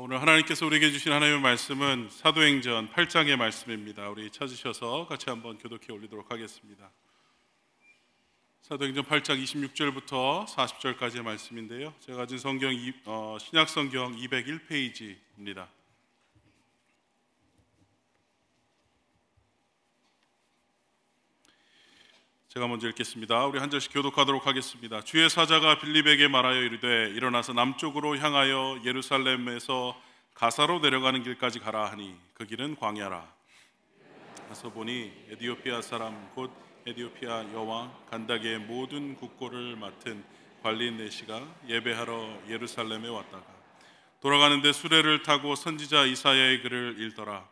오늘 하나님께서 우리에게 주신 하나님의 말씀은 사도행전 8장의 말씀입니다. 우리 찾으셔서 같이 한번 교독해 올리도록 하겠습니다. 사도행전 8장 26절부터 40절까지의 말씀인데요. 제가 가진 성경 이- 어, 신약 성경 201페이지입니다. 제가 먼저 읽겠습니다. 우리 한 절씩 교독하도록 하겠습니다. 주의 사자가 빌립에게 말하여 이르되 일어나서 남쪽으로 향하여 예루살렘에서 가사로 내려가는 길까지 가라 하니 그 길은 광야라. 가서 보니 에디오피아 사람 곧 에디오피아 여왕 간다게의 모든 국고를 맡은 관리인 네시가 예배하러 예루살렘에 왔다가 돌아가는데 수레를 타고 선지자 이사야의 글을 읽더라.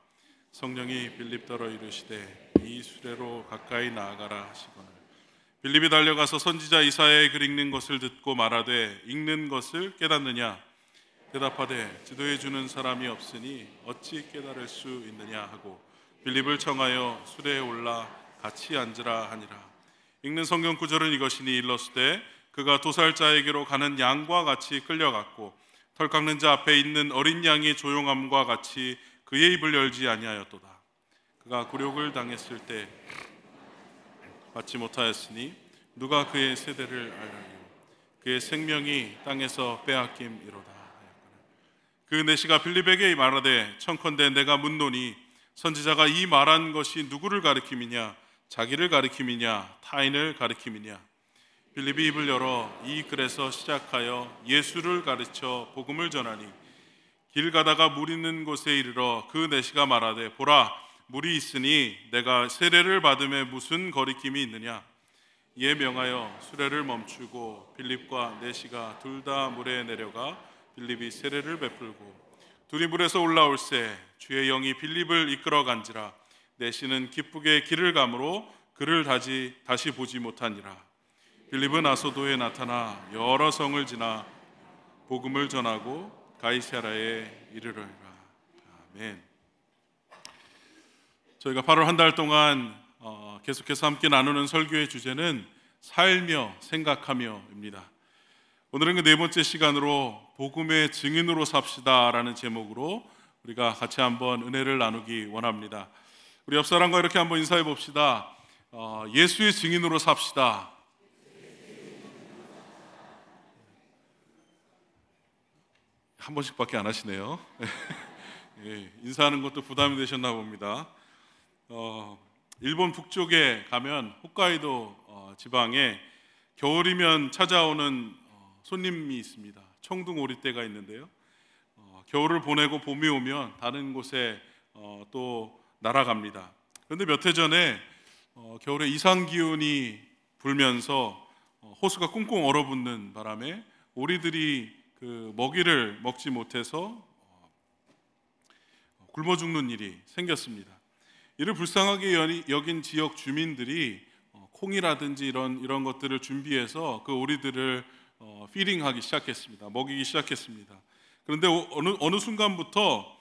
성령이 빌립더러 이르시되 이 수레로 가까이 나아가라 하시거늘. 빌립이 달려가서 선지자 이사야의 글 읽는 것을 듣고 말하되 읽는 것을 깨닫느냐? 대답하되 지도해 주는 사람이 없으니 어찌 깨달을 수 있느냐? 하고 빌립을 청하여 수레에 올라 같이 앉으라 하니라. 읽는 성경 구절은 이것이니 일러스되 그가 도살자에게로 가는 양과 같이 끌려갔고 털 깎는 자 앞에 있는 어린 양이 조용함과 같이 그의 입을 열지 아니하였도다. 그가 굴욕을 당했을 때 받지 못하였으니 누가 그의 세대를 알라요? 그의 생명이 땅에서 빼앗김이로다. 그 내시가 빌립에게 말하되 청컨대 내가 묻노니 선지자가 이 말한 것이 누구를 가리킴이냐 자기를 가리킴이냐 타인을 가리킴이냐 빌립이 입을 열어 이 글에서 시작하여 예수를 가르쳐 복음을 전하니 길 가다가 물 있는 곳에 이르러 그 내시가 말하되 보라 물이 있으니 내가 세례를 받음에 무슨 거리낌이 있느냐 이에 명하여 수레를 멈추고 빌립과 내시가 둘 다 물에 내려가 빌립이 세례를 베풀고 둘이 물에서 올라올새 주의 영이 빌립을 이끌어 간지라 내시는 기쁘게 길을 가므로 그를 다시 다시 보지 못하니라 빌립은 아소도에 나타나 여러 성을 지나 복음을 전하고 가이사라에 이르러라. 아멘. 저희가 8월 한 달 동안 어, 계속해서 함께 나누는 설교의 주제는 살며 생각하며입니다. 오늘은 그 네 번째 시간으로 복음의 증인으로 삽시다라는 제목으로 우리가 같이 한번 은혜를 나누기 원합니다. 우리 옆 사람과 이렇게 한번 인사해 봅시다. 어, 예수의 증인으로 삽시다. 한 번씩밖에 안 하시네요. 예, 인사하는 것도 부담이 되셨나 봅니다. 어, 일본 북쪽에 가면 홋카이도 어, 지방에 겨울이면 찾아오는 어, 손님이 있습니다. 청둥 오리떼가 있는데요. 어, 겨울을 보내고 봄이 오면 다른 곳에 어, 또 날아갑니다. 그런데 몇 해 전에 어, 겨울에 이상 기온이 불면서 어, 호수가 꽁꽁 얼어붙는 바람에 오리들이 그 먹이를 먹지 못해서 어, 굶어 죽는 일이 생겼습니다. 이를 불쌍하게 여긴 지역 주민들이 어, 콩이라든지 이런 이런 것들을 준비해서 그 오리들을 어, 피딩하기 시작했습니다. 먹이기 시작했습니다. 그런데 오- 어느 어느 순간부터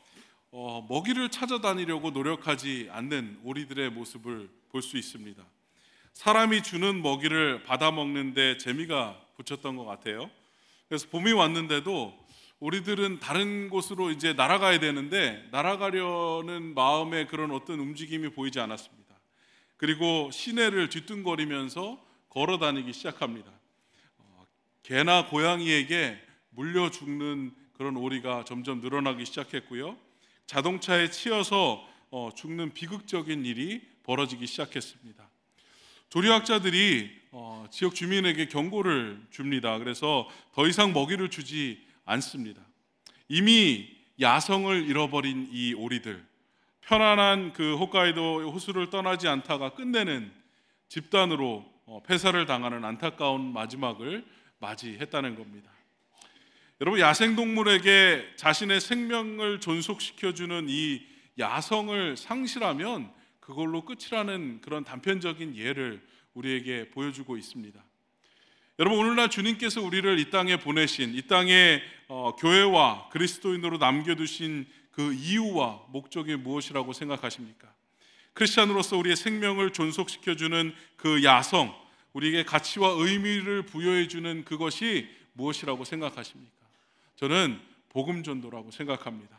어, 먹이를 찾아다니려고 노력하지 않는 오리들의 모습을 볼 수 있습니다. 사람이 주는 먹이를 받아 먹는데 재미가 붙였던 것 같아요. 그래서 봄이 왔는데도 우리들은 다른 곳으로 이제 날아가야 되는데 날아가려는 마음의 그런 어떤 움직임이 보이지 않았습니다. 그리고 시내를 뒤뚱거리면서 걸어 다니기 시작합니다. 어, 개나 고양이에게 물려 죽는 그런 오리가 점점 늘어나기 시작했고요. 자동차에 치여서 어, 죽는 비극적인 일이 벌어지기 시작했습니다. 조리학자들이 어, 지역 주민에게 경고를 줍니다. 그래서 더 이상 먹이를 주지 않습니다. 이미 야성을 잃어버린 이 오리들, 편안한 그 홋카이도 호수를 떠나지 않다가 끝내는 집단으로 어, 폐사를 당하는 안타까운 마지막을 맞이했다는 겁니다. 여러분 야생 동물에게 자신의 생명을 존속시켜 주는 이 야성을 상실하면 그걸로 끝이라는 그런 단편적인 예를 우리에게 보여주고 있습니다. 여러분 오늘날 주님께서 우리를 이 땅에 보내신 이 땅에 어, 교회와 그리스도인으로 남겨두신 그 이유와 목적이 무엇이라고 생각하십니까? 크리스천으로서 우리의 생명을 존속시켜주는 그 야성, 우리에게 가치와 의미를 부여해주는 그것이 무엇이라고 생각하십니까? 저는 복음 전도라고 생각합니다.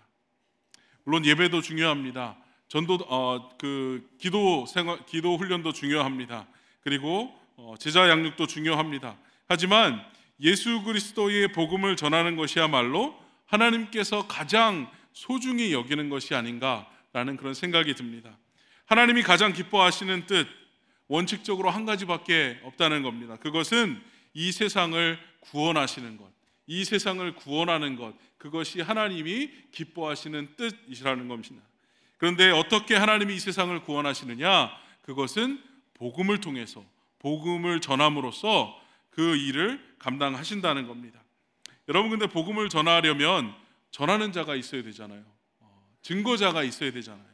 물론 예배도 중요합니다. 전도 어, 그 기도 생활 기도 훈련도 중요합니다. 그리고 어, 제자 양육도 중요합니다. 하지만 예수 그리스도의 복음을 전하는 것이야말로 하나님께서 가장 소중히 여기는 것이 아닌가라는 그런 생각이 듭니다. 하나님이 가장 기뻐하시는 뜻 원칙적으로 한 가지밖에 없다는 겁니다. 그것은 이 세상을 구원하시는 것, 이 세상을 구원하는 것, 그것이 하나님이 기뻐하시는 뜻이라는 겁니다. 그런데 어떻게 하나님이 이 세상을 구원하시느냐? 그것은 복음을 통해서 복음을 전함으로써 그 일을 감당하신다는 겁니다. 여러분 근데 복음을 전하려면 전하는 자가 있어야 되잖아요. 어, 증거자가 있어야 되잖아요.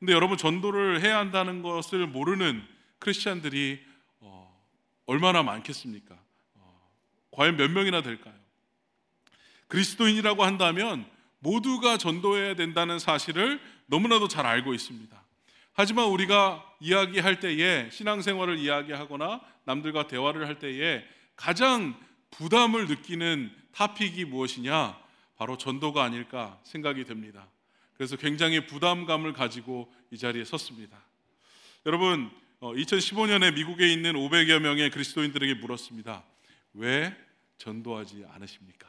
근데 여러분 전도를 해야 한다는 것을 모르는 크리스천들이 어, 얼마나 많겠습니까? 어, 과연 몇 명이나 될까요? 그리스도인이라고 한다면 모두가 전도해야 된다는 사실을 너무나도 잘 알고 있습니다. 하지만 우리가 이야기할 때에 신앙생활을 이야기하거나 남들과 대화를 할 때에 가장 부담을 느끼는 타픽이 무엇이냐? 바로 전도가 아닐까 생각이 됩니다. 그래서 굉장히 부담감을 가지고 이 자리에 섰습니다. 여러분, 2015년에 미국에 있는 500여 명의 그리스도인들에게 물었습니다. 왜 전도하지 않으십니까?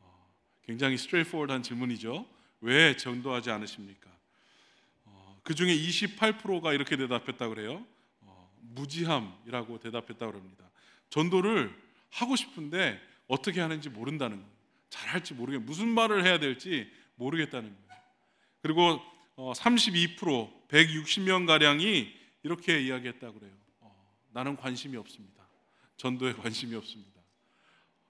어, 굉장히 스트레이트포워드한 질문이죠. 왜 전도하지 않으십니까? 어, 그 중에 28%가 이렇게 대답했다 그래요. 어, 무지함이라고 대답했다 그럽니다. 전도를 하고 싶은데 어떻게 하는지 모른다는 거예요. 잘할지 모르겠 무슨 말을 해야 될지 모르겠다는 거예요. 그리고 32% 160명 가량이 이렇게 이야기했다 그래요. 어, 나는 관심이 없습니다. 전도에 관심이 없습니다.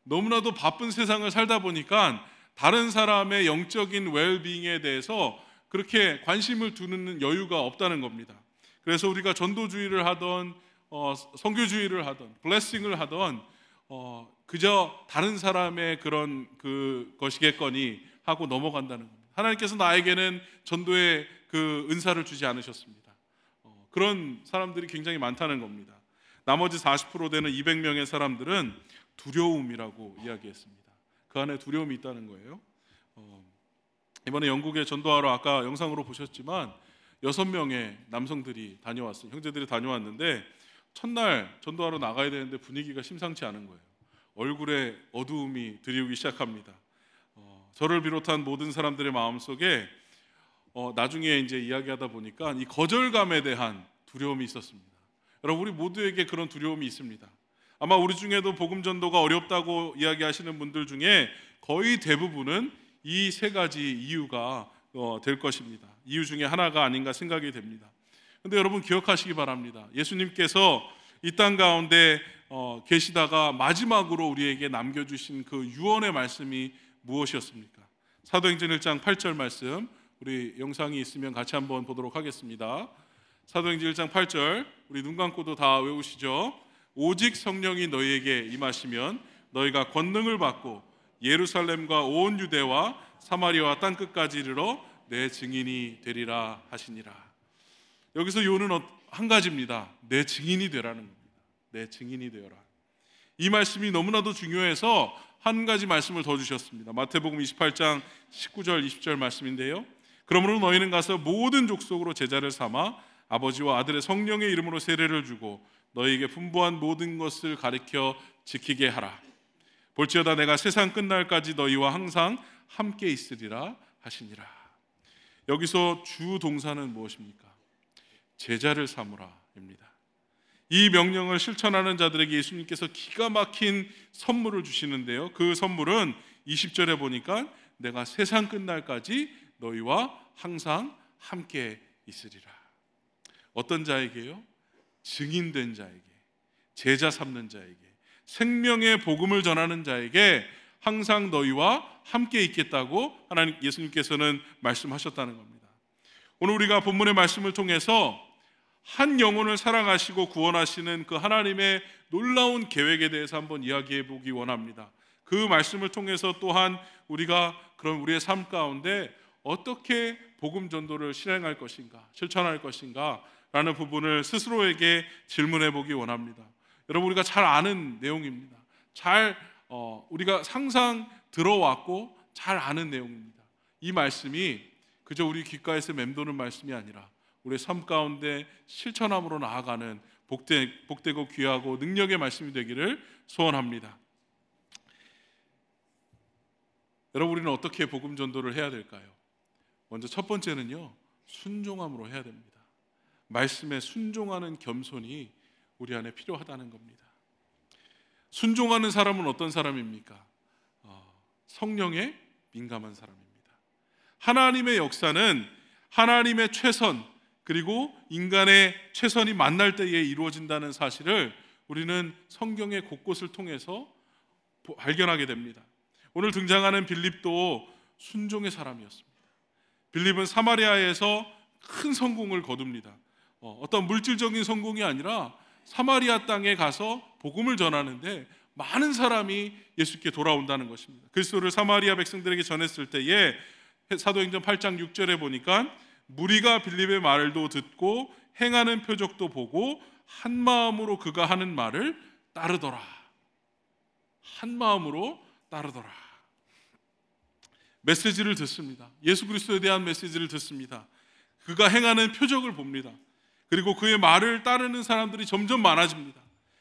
너무나도 바쁜 세상을 살다 보니까 다른 사람의 영적인 웰빙에 대해서 그렇게 관심을 두는 여유가 없다는 겁니다. 그래서 우리가 전도주의를 하던 어, 성교주의를 하던 블레싱을 하던 어, 그저 다른 사람의 그런 그 것이겠거니 하고 넘어간다는 겁니다. 하나님께서 나에게는 전도의 그 은사를 주지 않으셨습니다. 어, 그런 사람들이 굉장히 많다는 겁니다. 나머지 40% 되는 200명의 사람들은 두려움이라고 이야기했습니다. 그 안에 두려움이 있다는 거예요. 어, 이번에 영국에 전도하러 아까 영상으로 보셨지만 여섯 명의 남성들이 다녀왔어요. 형제들이 다녀왔는데 첫날 전도하러 나가야 되는데 분위기가 심상치 않은 거예요. 얼굴에 어두움이 들이오기 시작합니다. 어, 저를 비롯한 모든 사람들의 마음 속에 어, 나중에 이제 이야기하다 보니까 이 거절감에 대한 두려움이 있었습니다. 여러분 우리 모두에게 그런 두려움이 있습니다. 아마 우리 중에도 복음 전도가 어렵다고 이야기하시는 분들 중에 거의 대부분은 이 세 가지 이유가 어, 될 것입니다. 이유 중에 하나가 아닌가 생각이 됩니다. 근데 여러분 기억하시기 바랍니다. 예수님께서 이 땅 가운데 어, 계시다가 마지막으로 우리에게 남겨주신 그 유언의 말씀이 무엇이었습니까? 사도행전 1장 8절 말씀 우리 영상이 있으면 같이 한번 보도록 하겠습니다. 사도행전 1장 8절 우리 눈 감고도 다 외우시죠. 오직 성령이 너희에게 임하시면 너희가 권능을 받고 예루살렘과 온 유대와 사마리아와 땅 끝까지 이르러 내 증인이 되리라 하시니라. 여기서 요는 어, 한 가지입니다. 내 증인이 되라는 겁니다. 내 증인이 되어라. 이 말씀이 너무나도 중요해서 한 가지 말씀을 더 주셨습니다. 마태복음 28장 19절 20절 말씀인데요. 그러므로 너희는 가서 모든 족속으로 제자를 삼아 아버지와 아들의 성령의 이름으로 세례를 주고 너희에게 분부한 모든 것을 가르쳐 지키게 하라. 볼지어다 내가 세상 끝날까지 너희와 항상 함께 있으리라 하시니라. 여기서 주 동사는 무엇입니까? 제자를 삼으라입니다. 이 명령을 실천하는 자들에게 예수님께서 기가 막힌 선물을 주시는데요. 그 선물은 20절에 보니까 내가 세상 끝날까지 너희와 항상 함께 있으리라. 어떤 자에게요? 증인된 자에게, 제자 삼는 자에게, 생명의 복음을 전하는 자에게 항상 너희와 함께 있겠다고 하나님 예수님께서는 말씀하셨다는 겁니다. 오늘 우리가 본문의 말씀을 통해서 한 영혼을 사랑하시고 구원하시는 그 하나님의 놀라운 계획에 대해서 한번 이야기해 보기 원합니다. 그 말씀을 통해서 또한 우리가 그런 우리의 삶 가운데 어떻게 복음 전도를 실행할 것인가, 실천할 것인가 라는 부분을 스스로에게 질문해 보기 원합니다. 여러분 우리가 잘 아는 내용입니다. 잘 어, 우리가 상상 들어왔고 잘 아는 내용입니다. 이 말씀이 그저 우리 귓가에서 맴도는 말씀이 아니라 우리의 삶 가운데 실천함으로 나아가는 복되, 복되고 귀하고 능력의 말씀이 되기를 소원합니다. 여러분 우리는 어떻게 복음 전도를 해야 될까요? 먼저 첫 번째는요. 순종함으로 해야 됩니다. 말씀에 순종하는 겸손이 우리 안에 필요하다는 겁니다. 순종하는 사람은 어떤 사람입니까? 어, 성령에 민감한 사람입니다. 하나님의 역사는 하나님의 최선 그리고 인간의 최선이 만날 때에 이루어진다는 사실을 우리는 성경의 곳곳을 통해서 발견하게 됩니다. 오늘 등장하는 빌립도 순종의 사람이었습니다. 빌립은 사마리아에서 큰 성공을 거둡니다. 어, 떤 물질적인 성공이 아니라 사마리아 땅에 가서 복음을 전하는데 많은 사람이 예수께 돌아온다는 것입니다. 그리스도를 사마리아 백성들에게 전했을 때에 사도행전 8장 6절에 보니까 무리가 빌립의 말도 듣고 행하는 표적도 보고 한 마음으로 그가 하는 말을 따르더라. 한 마음으로 따르더라. 메시지를 듣습니다. 예수 그리스도에 대한 메시지를 듣습니다. 그가 행하는 표적을 봅니다. 그리고 그의 말을 따르는 사람들이 점점 많아집니다.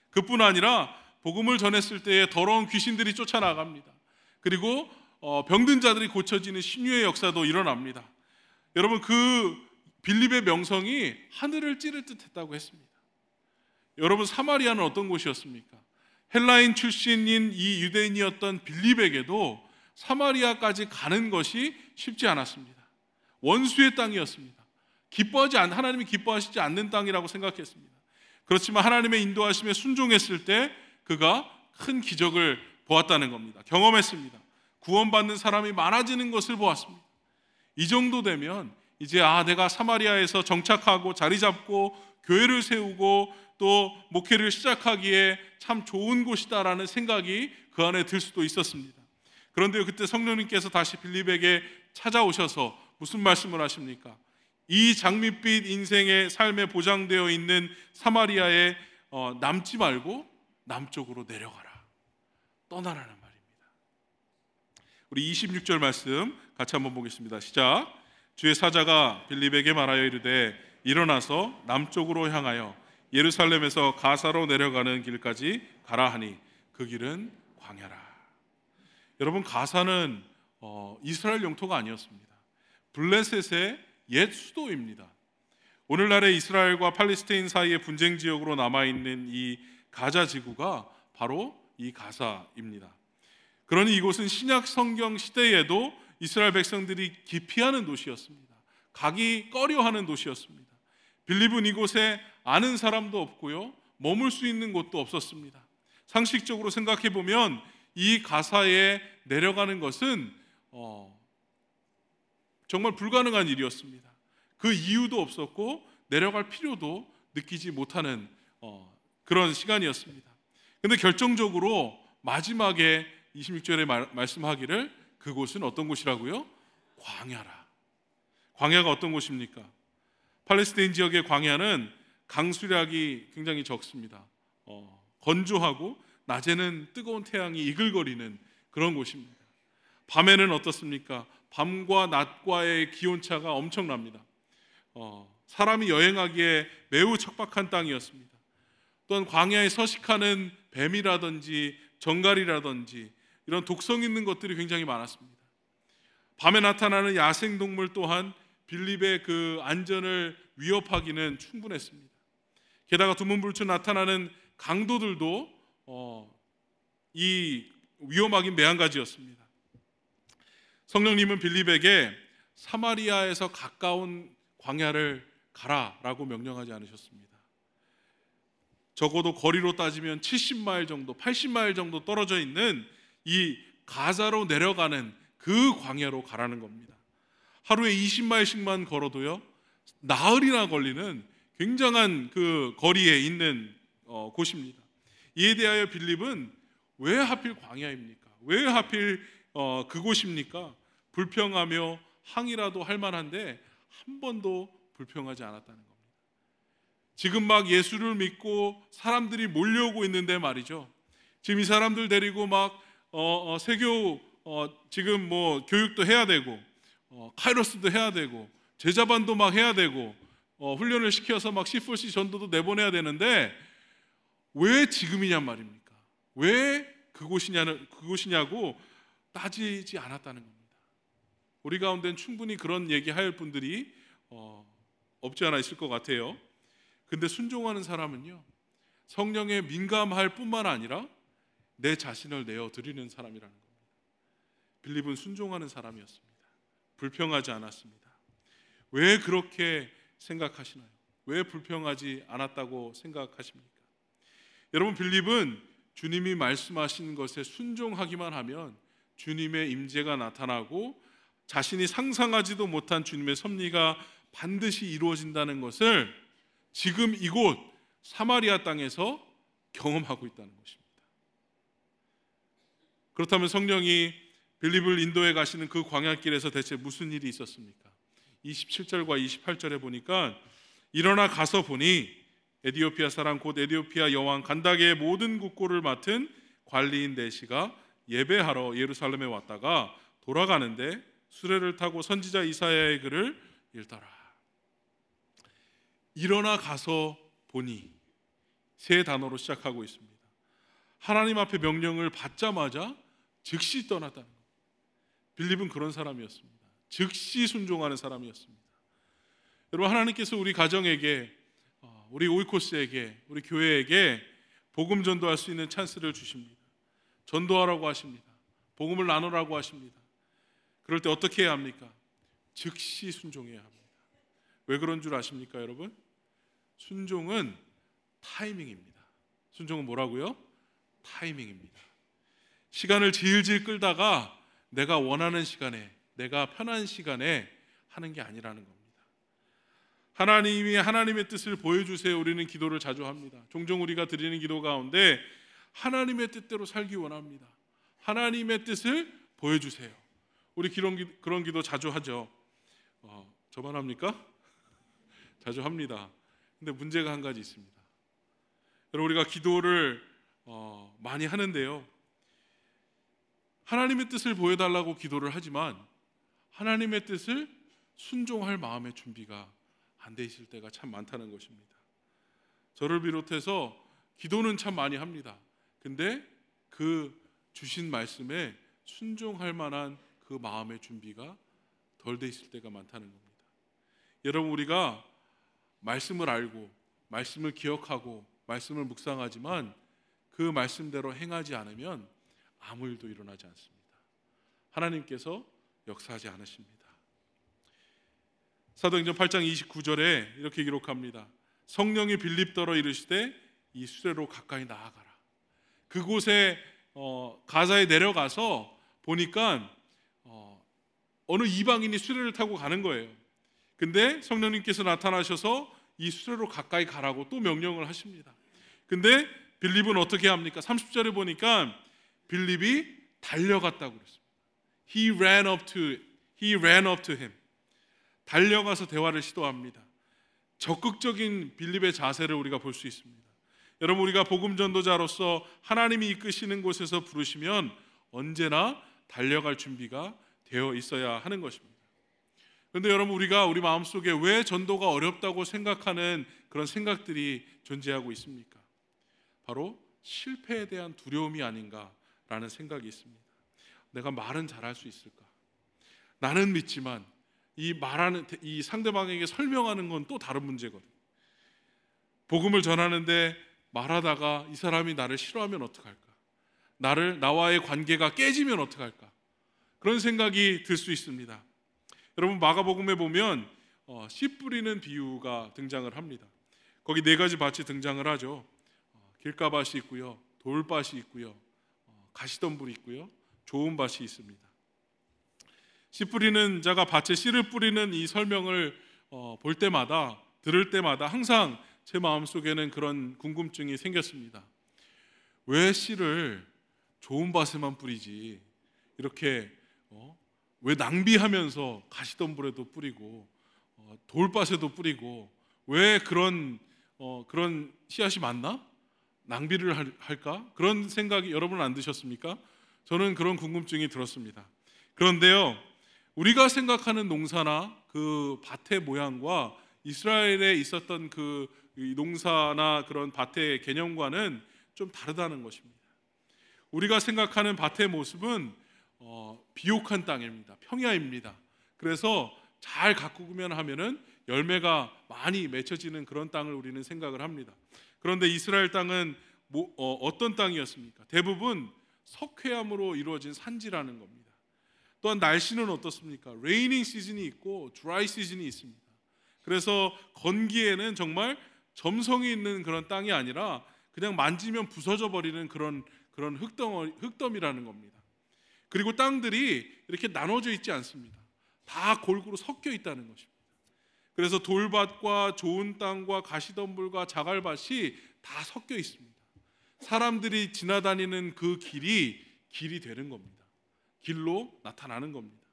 그뿐 아니라 복음을 전했을 때에 더러운 귀신들이 쫓아나갑니다. 그리고 어, 병든 자들이 고쳐지는 신유의 역사도 일어납니다. 여러분 그 빌립의 명성이 하늘을 찌를 듯했다고 했습니다. 여러분 사마리아는 어떤 곳이었습니까? 헬라인 출신인 이 유대인이었던 빌립에게도 사마리아까지 가는 것이 쉽지 않았습니다. 원수의 땅이었습니다. 기뻐하지 않 하나님이 기뻐하시지 않는 땅이라고 생각했습니다. 그렇지만 하나님의 인도하심에 순종했을 때 그가 큰 기적을 보았다는 겁니다. 경험했습니다. 구원받는 사람이 많아지는 것을 보았습니다. 이 정도 되면 이제 아 내가 사마리아에서 정착하고 자리 잡고 교회를 세우고 또 목회를 시작하기에 참 좋은 곳이다라는 생각이 그 안에 들 수도 있었습니다. 그런데 그때 성령님께서 다시 빌립에게 찾아오셔서 무슨 말씀을 하십니까? 이 장밋빛 인생의 삶에 보장되어 있는 사마리아에 어, 남지 말고 남쪽으로 내려가라. 떠나라는 말입니다. 우리 26절 말씀 같이 한번 보겠습니다. 시작. 주의 사자가 빌립에게 말하여 이르되 일어나서 남쪽으로 향하여 예루살렘에서 가사로 내려가는 길까지 가라 하니 그 길은 광야라. 여러분 가사는 어, 이스라엘 영토가 아니었습니다. 블레셋의 옛 수도입니다. 오늘날의 이스라엘과 팔레스타인 사이의 분쟁 지역으로 남아 있는 이 가자 지구가 바로 이 가사입니다. 그러니 이곳은 신약 성경 시대에도 이스라엘 백성들이 기피하는 도시였습니다. 가기 꺼려하는 도시였습니다. 빌립은 이곳에 아는 사람도 없고요. 머물 수 있는 곳도 없었습니다. 상식적으로 생각해 보면 이 가사에 내려가는 것은 어, 정말 불가능한 일이었습니다. 그 이유도 없었고 내려갈 필요도 느끼지 못하는 어, 그런 시간이었습니다. 근데 결정적으로 마지막에 26절에 말, 말씀하기를 그곳은 어떤 곳이라고요? 광야라. 광야가 어떤 곳입니까? 팔레스타인 지역의 광야는 강수량이 굉장히 적습니다. 어, 건조하고 낮에는 뜨거운 태양이 이글거리는 그런 곳입니다. 밤에는 어떻습니까? 밤과 낮과의 기온차가 엄청납니다. 어, 사람이 여행하기에 매우 척박한 땅이었습니다. 또한 광야에 서식하는 뱀이라든지 정갈이라든지 이런 독성 있는 것들이 굉장히 많았습니다. 밤에 나타나는 야생 동물 또한 빌립의 그 안전을 위협하기는 충분했습니다. 게다가 두문불출 나타나는 강도들도 어, 이 위험하긴 매한가지였습니다. 성령님은 빌립에게 사마리아에서 가까운 광야를 가라라고 명령하지 않으셨습니다. 적어도 거리로 따지면 70마일 정도, 80마일 정도 떨어져 있는 이 가자로 내려가는 그 광야로 가라는 겁니다. 하루에 20마일씩만 걸어도요, 나흘이나 걸리는 굉장한 그 거리에 있는 어, 곳입니다. 이에 대하여 빌립은 왜 하필 광야입니까? 왜 하필 어, 그곳입니까? 불평하며 항이라도 할 만한데 한 번도 불평하지 않았다는 겁니다. 지금 막 예수를 믿고 사람들이 몰려오고 있는데 말이죠. 지금 이 사람들 데리고 막 어, 어, 세교 어, 지금 뭐 교육도 해야 되고 어, 카이로스도 해야 되고 제자반도 막 해야 되고 어, 훈련을 시켜서 막 C4C 전도도 내보내야 되는데 왜 지금이냔 말입니까? 왜 그곳이냐는 그곳이냐고 따지지 않았다는 겁니다. 우리 가운데는 충분히 그런 얘기할 분들이 어, 없지 않아 있을 것 같아요. 근데 순종하는 사람은요 성령에 민감할 뿐만 아니라 내 자신을 내어 드리는 사람이라는 겁니다. 빌립은 순종하는 사람이었습니다. 불평하지 않았습니다. 왜 그렇게 생각하시나요? 왜 불평하지 않았다고 생각하십니까? 여러분 빌립은 주님이 말씀하신 것에 순종하기만 하면 주님의 임재가 나타나고 자신이 상상하지도 못한 주님의 섭리가 반드시 이루어진다는 것을 지금 이곳 사마리아 땅에서 경험하고 있다는 것입니다. 그렇다면 성령이 빌립을 인도해 가시는 그 광야길에서 대체 무슨 일이 있었습니까? 27절과 28절에 보니까 일어나 가서 보니 에디오피아 사람 곧 에디오피아 여왕 간다게의 모든 국고를 맡은 관리인 네시가 예배하러 예루살렘에 왔다가 돌아가는데 수레를 타고 선지자 이사야의 글을 읽더라. 일어나 가서 보니 세 단어로 시작하고 있습니다. 하나님 앞에 명령을 받자마자 즉시 떠났다는 것. 빌립은 그런 사람이었습니다. 즉시 순종하는 사람이었습니다. 여러분 하나님께서 우리 가정에게 어, 우리 오이코스에게 우리 교회에게 복음 전도할 수 있는 찬스를 주십니다. 전도하라고 하십니다. 복음을 나누라고 하십니다. 그럴 때 어떻게 해야 합니까? 즉시 순종해야 합니다. 왜 그런 줄 아십니까, 여러분? 순종은 타이밍입니다. 순종은 뭐라고요? 타이밍입니다. 시간을 질질 끌다가 내가 원하는 시간에, 내가 편한 시간에 하는 게 아니라는 겁니다. 하나님이 하나님의 뜻을 보여주세요. 우리는 기도를 자주 합니다. 종종 우리가 드리는 기도 가운데 하나님의 뜻대로 살기 원합니다. 하나님의 뜻을 보여주세요. 우리 그런, 기, 그런 기도 자주 하죠. 어, 저만 합니까? 자주 합니다. 근데 문제가 한 가지 있습니다. 여러분 우리가 기도를 어, 많이 하는데요. 하나님의 뜻을 보여달라고 기도를 하지만 하나님의 뜻을 순종할 마음의 준비가 안 돼 있을 때가 참 많다는 것입니다. 저를 비롯해서 기도는 참 많이 합니다. 근데 그 주신 말씀에 순종할 만한 그 마음의 준비가 덜 돼 있을 때가 많다는 겁니다. 여러분 우리가 말씀을 알고 말씀을 기억하고 말씀을 묵상하지만 그 말씀대로 행하지 않으면 아무 일도 일어나지 않습니다. 하나님께서 역사하지 않으십니다. 사도행전 8장 29절에 이렇게 기록합니다. 성령이 빌립더러 이르시되 이 수레로 가까이 나아가라. 그곳에 어, 가사에 내려가서 보니까 어, 어느 이방인이 수레를 타고 가는 거예요. 근데 성령님께서 나타나셔서 이 수레로 가까이 가라고 또 명령을 하십니다. 근데 빌립은 어떻게 합니까? 30절에 보니까 빌립이 달려갔다고 그랬습니다. He ran up to he ran up to him. 달려가서 대화를 시도합니다. 적극적인 빌립의 자세를 우리가 볼 수 있습니다. 여러분 우리가 복음 전도자로서 하나님이 이끄시는 곳에서 부르시면 언제나 달려갈 준비가 되어 있어야 하는 것입니다. 그런데 여러분 우리가 우리 마음속에 왜 전도가 어렵다고 생각하는 그런 생각들이 존재하고 있습니까? 바로 실패에 대한 두려움이 아닌가라는 생각이 있습니다. 내가 말은 잘할 수 있을까? 나는 믿지만 이 말하는 이 상대방에게 설명하는 건 또 다른 문제거든. 복음을 전하는데 말하다가 이 사람이 나를 싫어하면 어떡할까? 나를 나와의 관계가 깨지면 어떡할까? 그런 생각이 들 수 있습니다. 여러분 마가복음에 보면 어, 씨 뿌리는 비유가 등장을 합니다. 거기 네 가지 밭이 등장을 하죠. 어, 길가밭이 있고요, 돌밭이 있고요, 어, 가시덤불이 있고요, 좋은 밭이 있습니다. 씨 뿌리는 자가 밭에 씨를 뿌리는 이 설명을 어, 볼 때마다 들을 때마다 항상 제 마음 속에는 그런 궁금증이 생겼습니다. 왜 씨를 좋은 밭에만 뿌리지 이렇게 어? 왜 낭비하면서 가시덤불에도 뿌리고 어, 돌밭에도 뿌리고 왜 그런 어, 그런 씨앗이 많나 낭비를 할, 할까 그런 생각이 여러분 안 드셨습니까? 저는 그런 궁금증이 들었습니다. 그런데요, 우리가 생각하는 농사나 그 밭의 모양과 이스라엘에 있었던 그 농사나 그런 밭의 개념과는 좀 다르다는 것입니다. 우리가 생각하는 밭의 모습은 어, 비옥한 땅입니다. 평야입니다. 그래서 잘 가꾸면 하면은 열매가 많이 맺혀지는 그런 땅을 우리는 생각을 합니다. 그런데 이스라엘 땅은 뭐, 어, 떤 땅이었습니까? 대부분 석회암으로 이루어진 산지라는 겁니다. 또한 날씨는 어떻습니까? 레이닝 시즌이 있고 드라이 시즌이 있습니다. 그래서 건기에는 정말 점성이 있는 그런 땅이 아니라 그냥 만지면 부서져 버리는 그런 그런 흙덩 흙덤이라는 겁니다. 그리고 땅들이 이렇게 나눠져 있지 않습니다. 다 골고루 섞여 있다는 것입니다. 그래서 돌밭과 좋은 땅과 가시덤불과 자갈밭이 다 섞여 있습니다. 사람들이 지나다니는 그 길이 길이 되는 겁니다. 길로 나타나는 겁니다.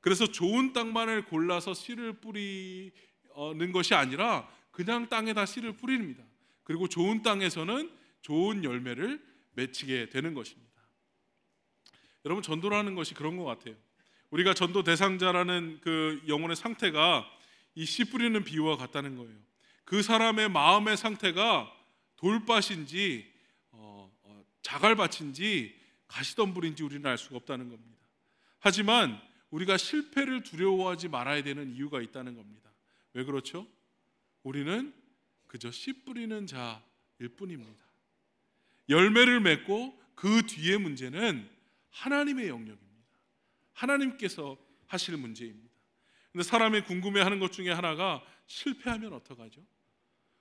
그래서 좋은 땅만을 골라서 씨를 뿌리는 것이 아니라 그냥 땅에다 씨를 뿌립니다. 그리고 좋은 땅에서는 좋은 열매를 맺히게 되는 것입니다. 여러분 전도라는 것이 그런 것 같아요. 우리가 전도 대상자라는 그 영혼의 상태가 이 씨 뿌리는 비유와 같다는 거예요. 그 사람의 마음의 상태가 돌밭인지 어, 어, 자갈밭인지 가시덤불인지 우리는 알 수가 없다는 겁니다. 하지만 우리가 실패를 두려워하지 말아야 되는 이유가 있다는 겁니다. 왜 그렇죠? 우리는 그저 씨 뿌리는 자일 뿐입니다. 열매를 맺고 그 뒤의 문제는 하나님의 영역입니다. 하나님께서 하실 문제입니다. 근데 사람이 궁금해하는 것 중에 하나가 실패하면 어떡하죠?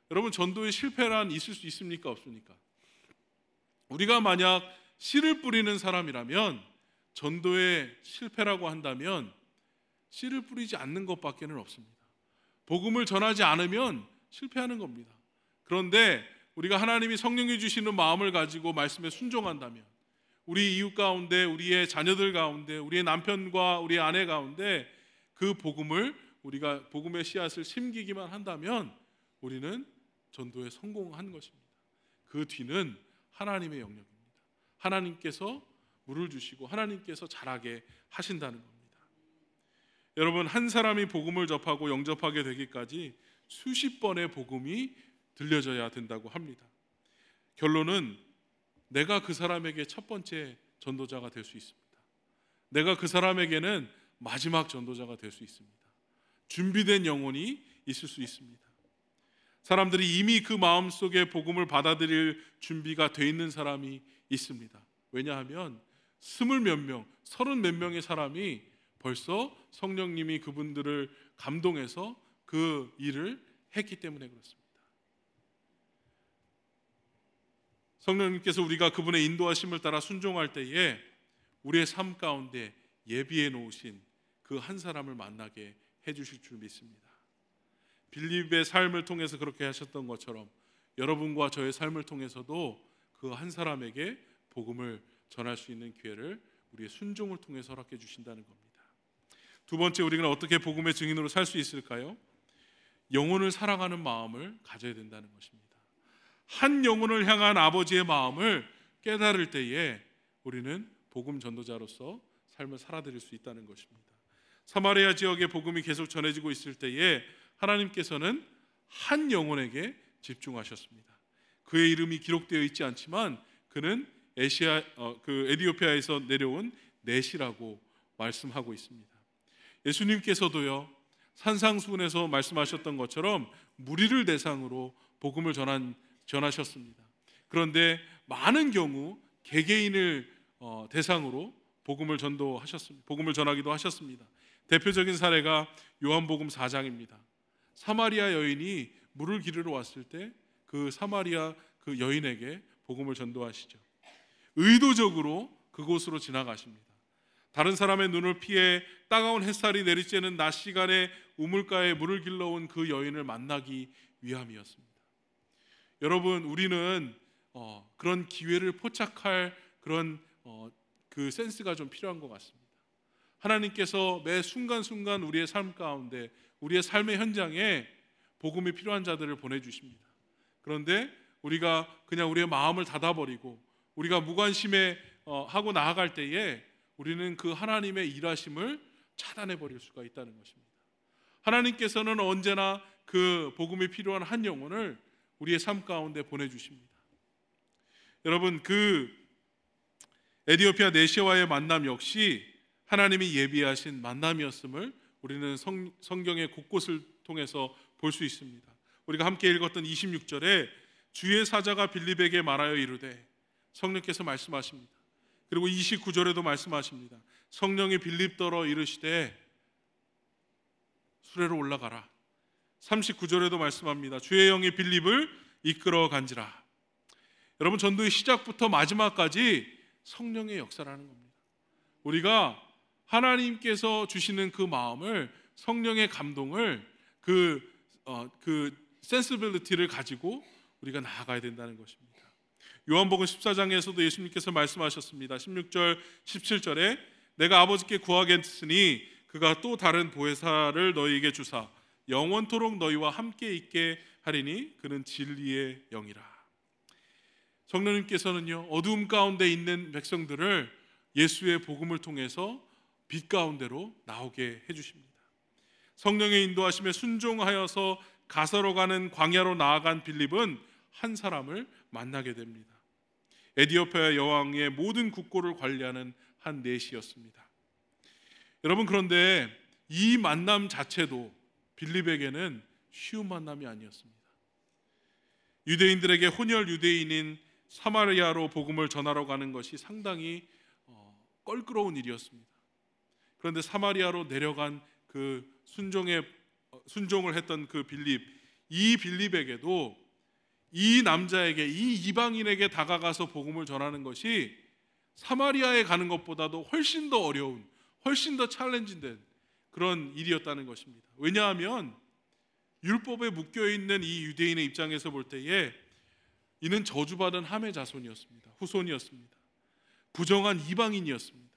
여러분 전도에 실패란 있을 수 있습니까 없습니까? 우리가 만약 씨를 뿌리는 사람이라면 전도에 실패라고 한다면 씨를 뿌리지 않는 것밖에는 없습니다. 복음을 전하지 않으면 실패하는 겁니다. 그런데 우리가 하나님이 성령이 주시는 마음을 가지고 말씀에 순종한다면 우리 이웃 가운데 우리의 자녀들 가운데 우리의 남편과 우리 아내 가운데 그 복음을 우리가 복음의 씨앗을 심기기만 한다면 우리는 전도에 성공한 것입니다. 그 뒤는 하나님의 영역입니다. 하나님께서 물을 주시고 하나님께서 자라게 하신다는 겁니다. 여러분 한 사람이 복음을 접하고 영접하게 되기까지 수십 번의 복음이 들려져야 된다고 합니다. 결론은 내가 그 사람에게 첫 번째 전도자가 될 수 있습니다. 내가 그 사람에게는 마지막 전도자가 될 수 있습니다. 준비된 영혼이 있을 수 있습니다. 사람들이 이미 그 마음 속에 복음을 받아들일 준비가 돼 있는 사람이 있습니다. 왜냐하면 스물 몇 명, 서른 몇 명의 사람이 벌써 성령님이 그분들을 감동해서 그 일을 했기 때문에 그렇습니다. 성령님께서 우리가 그분의 인도하심을 따라 순종할 때에 우리의 삶 가운데 예비해 놓으신 그 한 사람을 만나게 해 주실 줄 믿습니다. 빌립의 삶을 통해서 그렇게 하셨던 것처럼 여러분과 저의 삶을 통해서도 그 한 사람에게 복음을 전할 수 있는 기회를 우리의 순종을 통해서 허락해 주신다는 겁니다. 두 번째 우리가 어떻게 복음의 증인으로 살 수 있을까요? 영혼을 사랑하는 마음을 가져야 된다는 것입니다. 한 영혼을 향한 아버지의 마음을 깨달을 때에 우리는 복음 전도자로서 삶을 살아드릴 수 있다는 것입니다. 사마리아 지역에 복음이 계속 전해지고 있을 때에 하나님께서는 한 영혼에게 집중하셨습니다. 그의 이름이 기록되어 있지 않지만 그는 에시아 어, 그 에디오피아에서 내려온 넷이라고 말씀하고 있습니다. 예수님께서도요 산상수훈에서 말씀하셨던 것처럼 무리를 대상으로 복음을 전한 전하셨습니다. 그런데 많은 경우 개개인을 어, 대상으로 복음을 전도하셨습니다. 복음을 전하기도 하셨습니다. 대표적인 사례가 요한복음 4장입니다. 사마리아 여인이 물을 기르러 왔을 때 그 사마리아 그 여인에게 복음을 전도하시죠. 의도적으로 그곳으로 지나가십니다. 다른 사람의 눈을 피해 따가운 햇살이 내리쬐는 낮 시간에 우물가에 물을 길러온 그 여인을 만나기 위함이었습니다. 여러분 우리는 어, 그런 기회를 포착할 그런 어, 그 센스가 좀 필요한 것 같습니다. 하나님께서 매 순간순간 우리의 삶 가운데 우리의 삶의 현장에 복음이 필요한 자들을 보내주십니다. 그런데 우리가 그냥 우리의 마음을 닫아버리고 우리가 무관심에 어, 하고 나아갈 때에 우리는 그 하나님의 일하심을 차단해 버릴 수가 있다는 것입니다. 하나님께서는 언제나 그 복음이 필요한 한 영혼을 우리의 삶 가운데 보내 주십니다. 여러분 그 에디오피아 네시와의 만남 역시 하나님이 예비하신 만남이었음을 우리는 성, 성경의 곳곳을 통해서 볼 수 있습니다. 우리가 함께 읽었던 26절에 주의 사자가 빌립에게 말하여 이르되 성령께서 말씀하십니다. 그리고 29절에도 말씀하십니다. 성령이 빌립더러 이르시되 수레로 올라가라. 39절에도 말씀합니다. 주의 영이 빌립을 이끌어 간지라. 여러분 전도의 시작부터 마지막까지 성령의 역사라는 겁니다. 우리가 하나님께서 주시는 그 마음을 성령의 감동을 그 어, 그 센스빌리티를 가지고 우리가 나아가야 된다는 것입니다. 요한복음 14장에서도 예수님께서 말씀하셨습니다. 16절, 17절에 내가 아버지께 구하겠으니 그가 또 다른 보혜사를 너희에게 주사 영원토록 너희와 함께 있게 하리니 그는 진리의 영이라. 성령님께서는요 어두움 가운데 있는 백성들을 예수의 복음을 통해서 빛 가운데로 나오게 해주십니다. 성령의 인도하심에 순종하여서 가서로 가는 광야로 나아간 빌립은 한 사람을 만나게 됩니다. 에디오피아 여왕의 모든 국고를 관리하는 한 내시였습니다. 여러분 그런데 이 만남 자체도 빌립에게는 쉬운 만남이 아니었습니다. 유대인들에게 혼혈 유대인인 사마리아로 복음을 전하러 가는 것이 상당히 어, 껄끄러운 일이었습니다. 그런데 사마리아로 내려간 그 순종의 어, 순종을 했던 그 빌립 이 빌립에게도 이 남자에게 이 이방인에게 다가가서 복음을 전하는 것이 사마리아에 가는 것보다도 훨씬 더 어려운 훨씬 더 챌린지된 그런 일이었다는 것입니다. 왜냐하면 율법에 묶여 있는 이 유대인의 입장에서 볼 때에 이는 저주받은 함의 자손이었습니다. 후손이었습니다. 부정한 이방인이었습니다.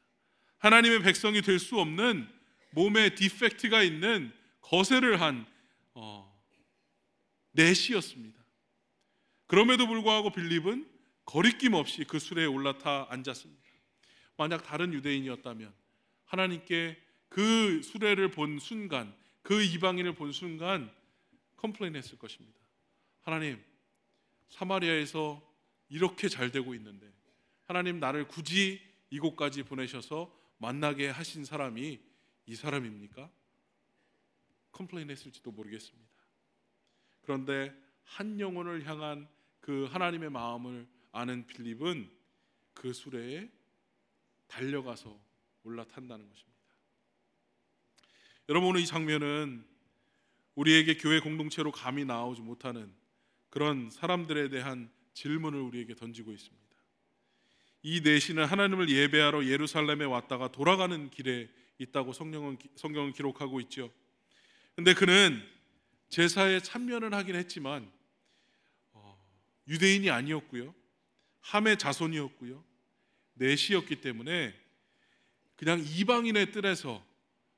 하나님의 백성이 될 수 없는 몸에 defect가 있는 거세를 한 어, 내시였습니다. 그럼에도 불구하고 빌립은 거리낌 없이 그 수레에 올라타 앉았습니다. 만약 다른 유대인이었다면 하나님께 그 수레를 본 순간, 그 이방인을 본 순간 complain 했을 것입니다. 하나님, 사마리아에서 이렇게 잘 되고 있는데 하나님 나를 굳이 이곳까지 보내셔서 만나게 하신 사람이 이 사람입니까? complain 했을지도 모르겠습니다. 그런데 한 영혼을 향한 그 하나님의 마음을 아는 빌립은 그 수레에 달려가서 올라탄다는 것입니다. 여러분 오늘 이 장면은 우리에게 교회 공동체로 감히 나오지 못하는 그런 사람들에 대한 질문을 우리에게 던지고 있습니다. 이 내시는 하나님을 예배하러 예루살렘에 왔다가 돌아가는 길에 있다고 성경은 성경은 기록하고 있죠. 근데 그는 제사에 참여는 하긴 했지만 어, 유대인이 아니었고요. 함의 자손이었고요. 내시였기 때문에 그냥 이방인의 뜰에서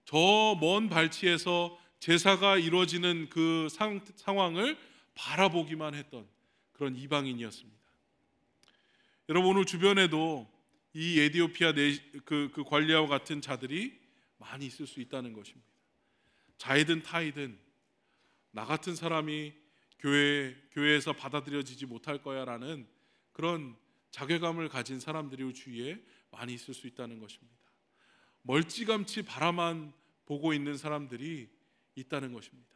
저 먼 발치에서 제사가 이루어지는 그 상, 상황을 바라보기만 했던 그런 이방인이었습니다. 여러분 오늘 주변에도 이 에디오피아 네, 그, 그 관리와 같은 자들이 많이 있을 수 있다는 것입니다. 자이든 타이든 나 같은 사람이 교회 교회에서 받아들여지지 못할 거야라는 그런 자괴감을 가진 사람들이 주위에 많이 있을 수 있다는 것입니다. 멀찌감치 바라만 보고 있는 사람들이 있다는 것입니다.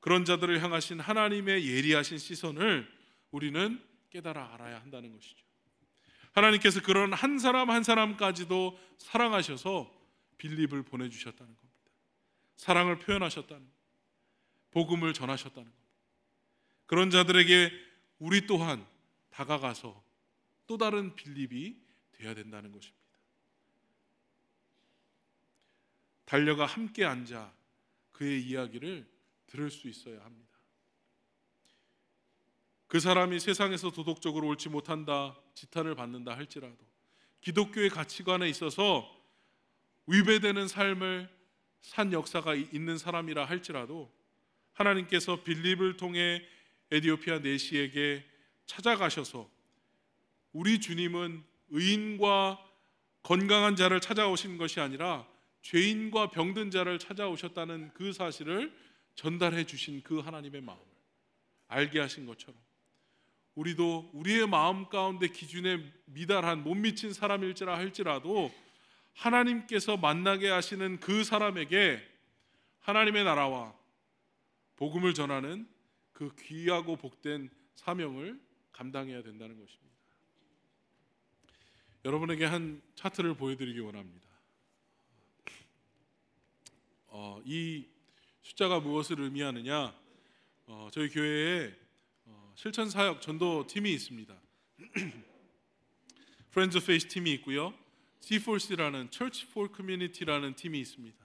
그런 자들을 향하신 하나님의 예리하신 시선을 우리는 깨달아 알아야 한다는 것이죠. 하나님께서 그런 한 사람 한 사람까지도 사랑하셔서 빌립을 보내주셨다는 겁니다. 사랑을 표현하셨다는. 복음을 전하셨다는. 그런 자들에게 우리 또한 다가가서 또 다른 빌립이 되어야 된다는 것입니다. 달려가 함께 앉아 그의 이야기를 들을 수 있어야 합니다. 그 사람이 세상에서 도덕적으로 옳지 못한다, 지탄을 받는다 할지라도 기독교의 가치관에 있어서 위배되는 삶을 산 역사가 있는 사람이라 할지라도 하나님께서 빌립을 통해 에디오피아 내시에게 찾아가셔서 우리 주님은 의인과 건강한 자를 찾아오신 것이 아니라 죄인과 병든 자를 찾아오셨다는 그 사실을 전달해 주신 그 하나님의 마음을 알게 하신 것처럼 우리도 우리의 마음 가운데 기준에 미달한 못 미친 사람일지라 할지라도 하나님께서 만나게 하시는 그 사람에게 하나님의 나라와 복음을 전하는 그 귀하고 복된 사명을 감당해야 된다는 것입니다. 여러분에게 한 차트를 보여드리기 원합니다. 어, 이 숫자가 무엇을 의미하느냐? 어, 저희 교회에 어, 실천 사역 전도 팀이 있습니다. Friends of Faith 팀이 있고요. C4C라는 Church for Community라는 팀이 있습니다.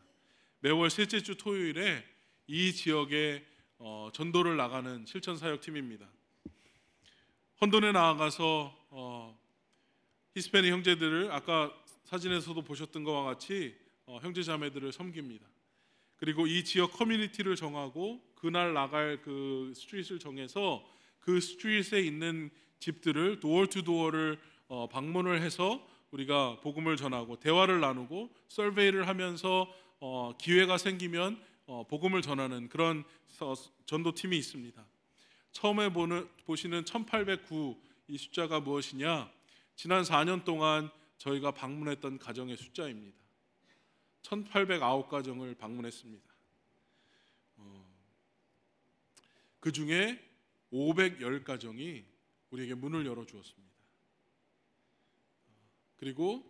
매월 셋째 주 토요일에 이 지역에 어, 전도를 나가는 실천 사역 팀입니다. Herndon에 나아가서 어, 히스패닉 형제들을 아까 사진에서도 보셨던 것과 같이 어, 형제 자매들을 섬깁니다. 그리고 이 지역 커뮤니티를 정하고 그날 나갈 그 street을 정해서 그 street에 있는 집들을 도어 투 도어를 어, 방문을 해서 우리가 복음을 전하고 대화를 나누고 survey를 하면서 어, 기회가 생기면 어, 복음을 전하는 그런 서- 전도팀이 있습니다. 처음에 보는, 보시는 1809 이 숫자가 무엇이냐? 지난 4년 동안 저희가 방문했던 가정의 숫자입니다. 1809 가정을 방문했습니다. 어, 그 중에 510 가정이 우리에게 문을 열어 주었습니다. 그리고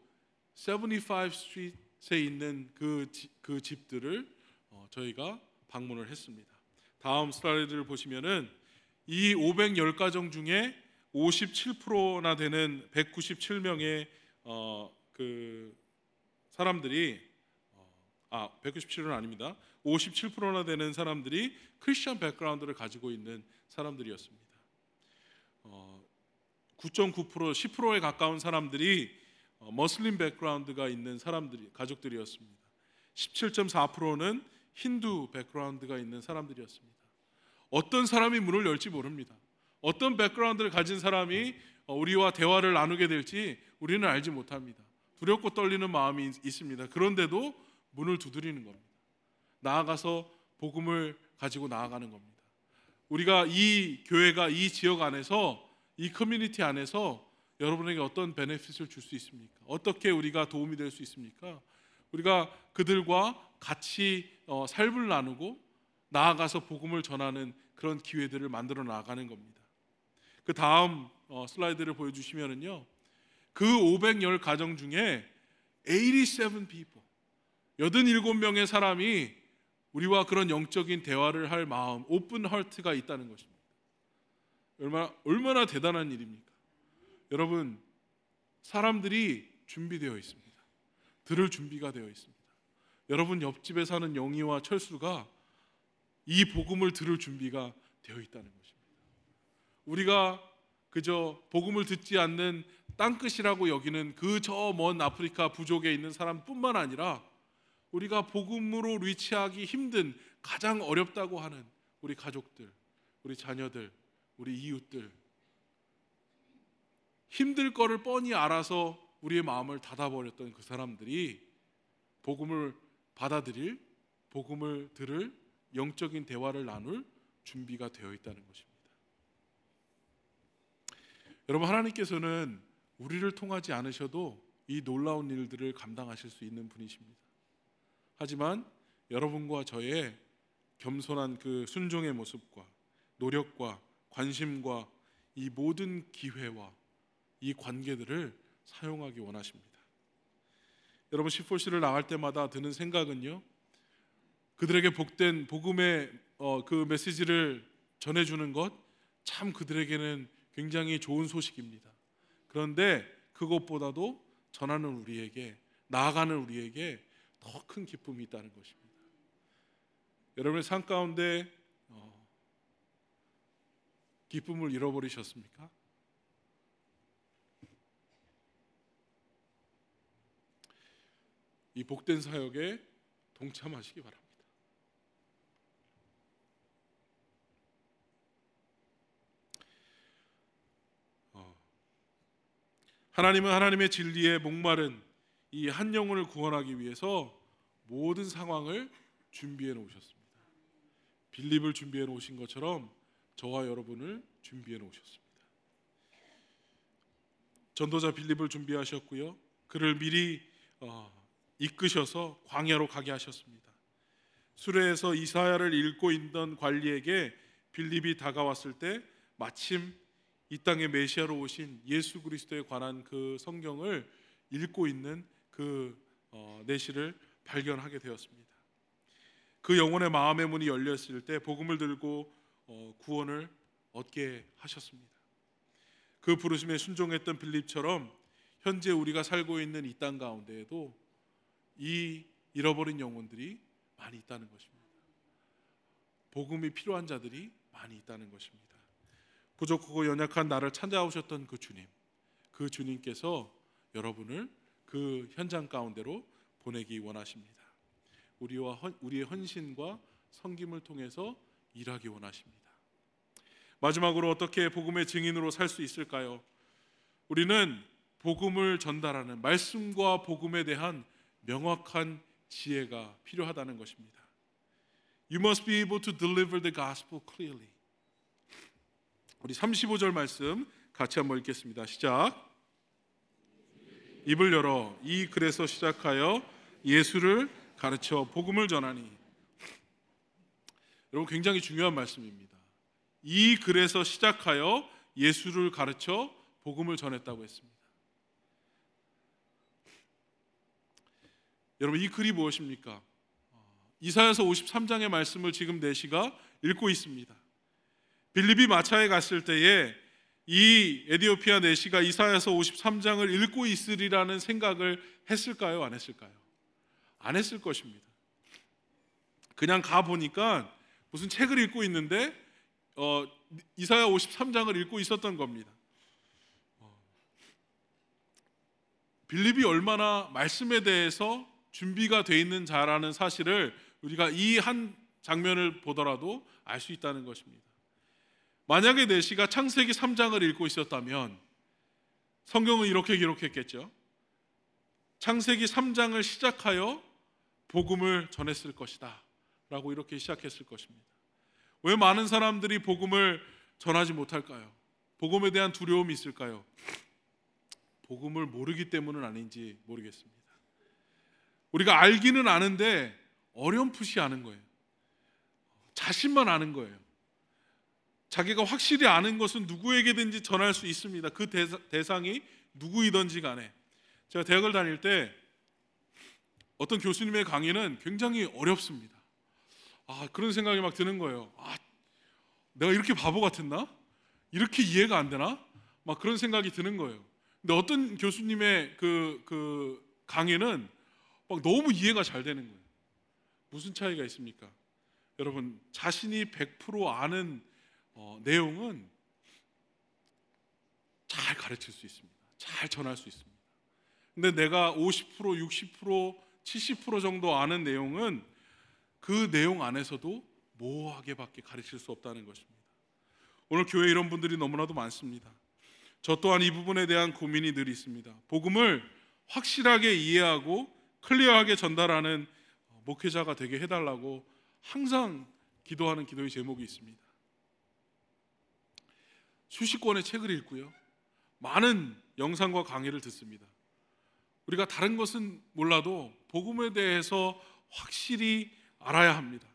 75 street에 있는 그, 지- 그 집들을 어, 저희가 방문을 했습니다. 다음 슬라이드를 보시면은 이 510 가정 중에 57%나 되는 197명의 어, 그 사람들이 어, 아 197은 아닙니다. 57%나 되는 사람들이 Christian background를 가지고 있는 사람들이었습니다. 어, 9.9% 10%에 가까운 사람들이 어, 머슬림 백그라운드가 있는 사람들이 가족들이었습니다. 17.4%는 힌두 백그라운드가 있는 사람들이었습니다. 어떤 사람이 문을 열지 모릅니다. 어떤 백그라운드를 가진 사람이 어, 우리와 대화를 나누게 될지 우리는 알지 못합니다. 두렵고 떨리는 마음이 있- 있습니다. 그런데도 문을 두드리는 겁니다. 나아가서 복음을 가지고 나아가는 겁니다. 우리가 이 교회가 이 지역 안에서 이 커뮤니티 안에서 여러분에게 어떤 베네핏을 줄 수 있습니까? 어떻게 우리가 도움이 될 수 있습니까? 우리가 그들과 같이 어, 삶을 나누고 나아가서 복음을 전하는 그런 기회들을 만들어 나가는 겁니다. 그 다음 어, 슬라이드를 보여주시면은요, 그 510 가정 중에 87 people, 87명의 사람이 우리와 그런 영적인 대화를 할 마음, 오픈 하트가 있다는 것입니다. 얼마나 얼마나 대단한 일입니까? 여러분, 사람들이 준비되어 있습니다. 들을 준비가 되어 있습니다. 여러분 옆집에 사는 영희와 철수가 이 복음을 들을 준비가 되어 있다는 것입니다. 우리가 그저 복음을 듣지 않는 땅끝이라고 여기는 그 저 먼 아프리카 부족에 있는 사람뿐만 아니라 우리가 복음으로 리치하기 힘든 가장 어렵다고 하는 우리 가족들, 우리 자녀들, 우리 이웃들 힘들 거를 뻔히 알아서 우리의 마음을 닫아버렸던 그 사람들이 복음을 받아들일, 복음을 들을 영적인 대화를 나눌 준비가 되어 있다는 것입니다. 여러분 하나님께서는 우리를 통하지 않으셔도 이 놀라운 일들을 감당하실 수 있는 분이십니다. 하지만 여러분과 저의 겸손한 그 순종의 모습과 노력과 관심과 이 모든 기회와 이 관계들을 사용하기 원하십니다. 여러분 시폴시를 나갈 때마다 드는 생각은요. 그들에게 복된 복음의 어, 그 메시지를 전해주는 것 참 그들에게는 굉장히 좋은 소식입니다. 그런데 그것보다도 전하는 우리에게 나아가는 우리에게 더 큰 기쁨이 있다는 것입니다. 여러분의 삶 가운데 어, 기쁨을 잃어버리셨습니까? 이 복된 사역에 동참하시기 바랍니다. 하나님은 하나님의 진리에 목마른 이 한 영혼을 구원하기 위해서 모든 상황을 준비해 놓으셨습니다. 빌립을 준비해 놓으신 것처럼 저와 여러분을 준비해 놓으셨습니다. 전도자 빌립을 준비하셨고요. 그를 미리 어, 이끄셔서 광야로 가게 하셨습니다. 수레에서 이사야를 읽고 있던 관리에게 빌립이 다가왔을 때 마침 이 땅에 메시아로 오신 예수 그리스도에 관한 그 성경을 읽고 있는 그 어, 내시를 발견하게 되었습니다. 그 영혼의 마음의 문이 열렸을 때 복음을 들고 어, 구원을 얻게 하셨습니다. 그 부르심에 순종했던 빌립처럼 현재 우리가 살고 있는 이 땅 가운데에도 이 잃어버린 영혼들이 많이 있다는 것입니다. 복음이 필요한 자들이 많이 있다는 것입니다. 부족하고 연약한 나를 찾아오셨던 그 주님, 그 주님께서 여러분을 그 현장 가운데로 보내기 원하십니다. 우리와 헌, 우리의 헌신과 섬김을 통해서 일하기 원하십니다. 마지막으로 어떻게 복음의 증인으로 살 수 있을까요? 우리는 복음을 전달하는 말씀과 복음에 대한 명확한 지혜가 필요하다는 것입니다. You must be able to deliver the gospel clearly. 우리 35절 말씀 같이 한번 읽겠습니다. 시작. 입을 열어 이 글에서 시작하여 예수를 가르쳐 복음을 전하니. 여러분 굉장히 중요한 말씀입니다. 이 글에서 시작하여 예수를 가르쳐 복음을 전했다고 했습니다. 여러분 이 글이 무엇입니까? 이사야서 53장의 말씀을 지금 내시가 읽고 있습니다. 빌립이 마차에 갔을 때에 이 에디오피아 내시가 이사야서 53장을 읽고 있으리라는 생각을 했을까요? 안 했을까요? 안 했을 것입니다. 그냥 가 보니까 무슨 책을 읽고 있는데 어, 이사야 53장을 읽고 있었던 겁니다. 어, 빌립이 얼마나 말씀에 대해서 준비가 돼 있는 자라는 사실을 우리가 이 한 장면을 보더라도 알 수 있다는 것입니다. 만약에 내시가 창세기 3장을 읽고 있었다면 성경은 이렇게 기록했겠죠. 창세기 3장을 시작하여 복음을 전했을 것이다. 라고 이렇게 시작했을 것입니다. 왜 많은 사람들이 복음을 전하지 못할까요? 복음에 대한 두려움이 있을까요? 복음을 모르기 때문은 아닌지 모르겠습니다. 우리가 알기는 아는데 어렴풋이 아는 거예요. 자신만 아는 거예요. 자기가 확실히 아는 것은 누구에게든지 전할 수 있습니다. 그 대상 이 누구이든지 간에. 제가 대학을 다닐 때 어떤 교수님의 강의는 굉장히 어렵습니다. 아, 그런 생각이 막 드는 거예요. 아, 내가 이렇게 바보 같았나? 이렇게 이해가 안 되나? 막 그런 생각이 드는 거예요. 근데 어떤 교수님의 그, 그 강의는 막 너무 이해가 잘 되는 거예요. 무슨 차이가 있습니까? 여러분, 자신이 100% 아는 어, 내용은 잘 가르칠 수 있습니다. 잘 전할 수 있습니다. 근데 내가 50%, 60%, 70% 정도 아는 내용은 그 내용 안에서도 모호하게밖에 가르칠 수 없다는 것입니다. 오늘 교회 이런 분들이 너무나도 많습니다. 저 또한 이 부분에 대한 고민이 늘 있습니다. 복음을 확실하게 이해하고 클리어하게 전달하는 목회자가 되게 해달라고 항상 기도하는 기도의 제목이 있습니다. 수십 권의 책을 읽고요. 많은 영상과 강의를 듣습니다. 우리가 다른 것은 몰라도 복음에 대해서 확실히 알아야 합니다.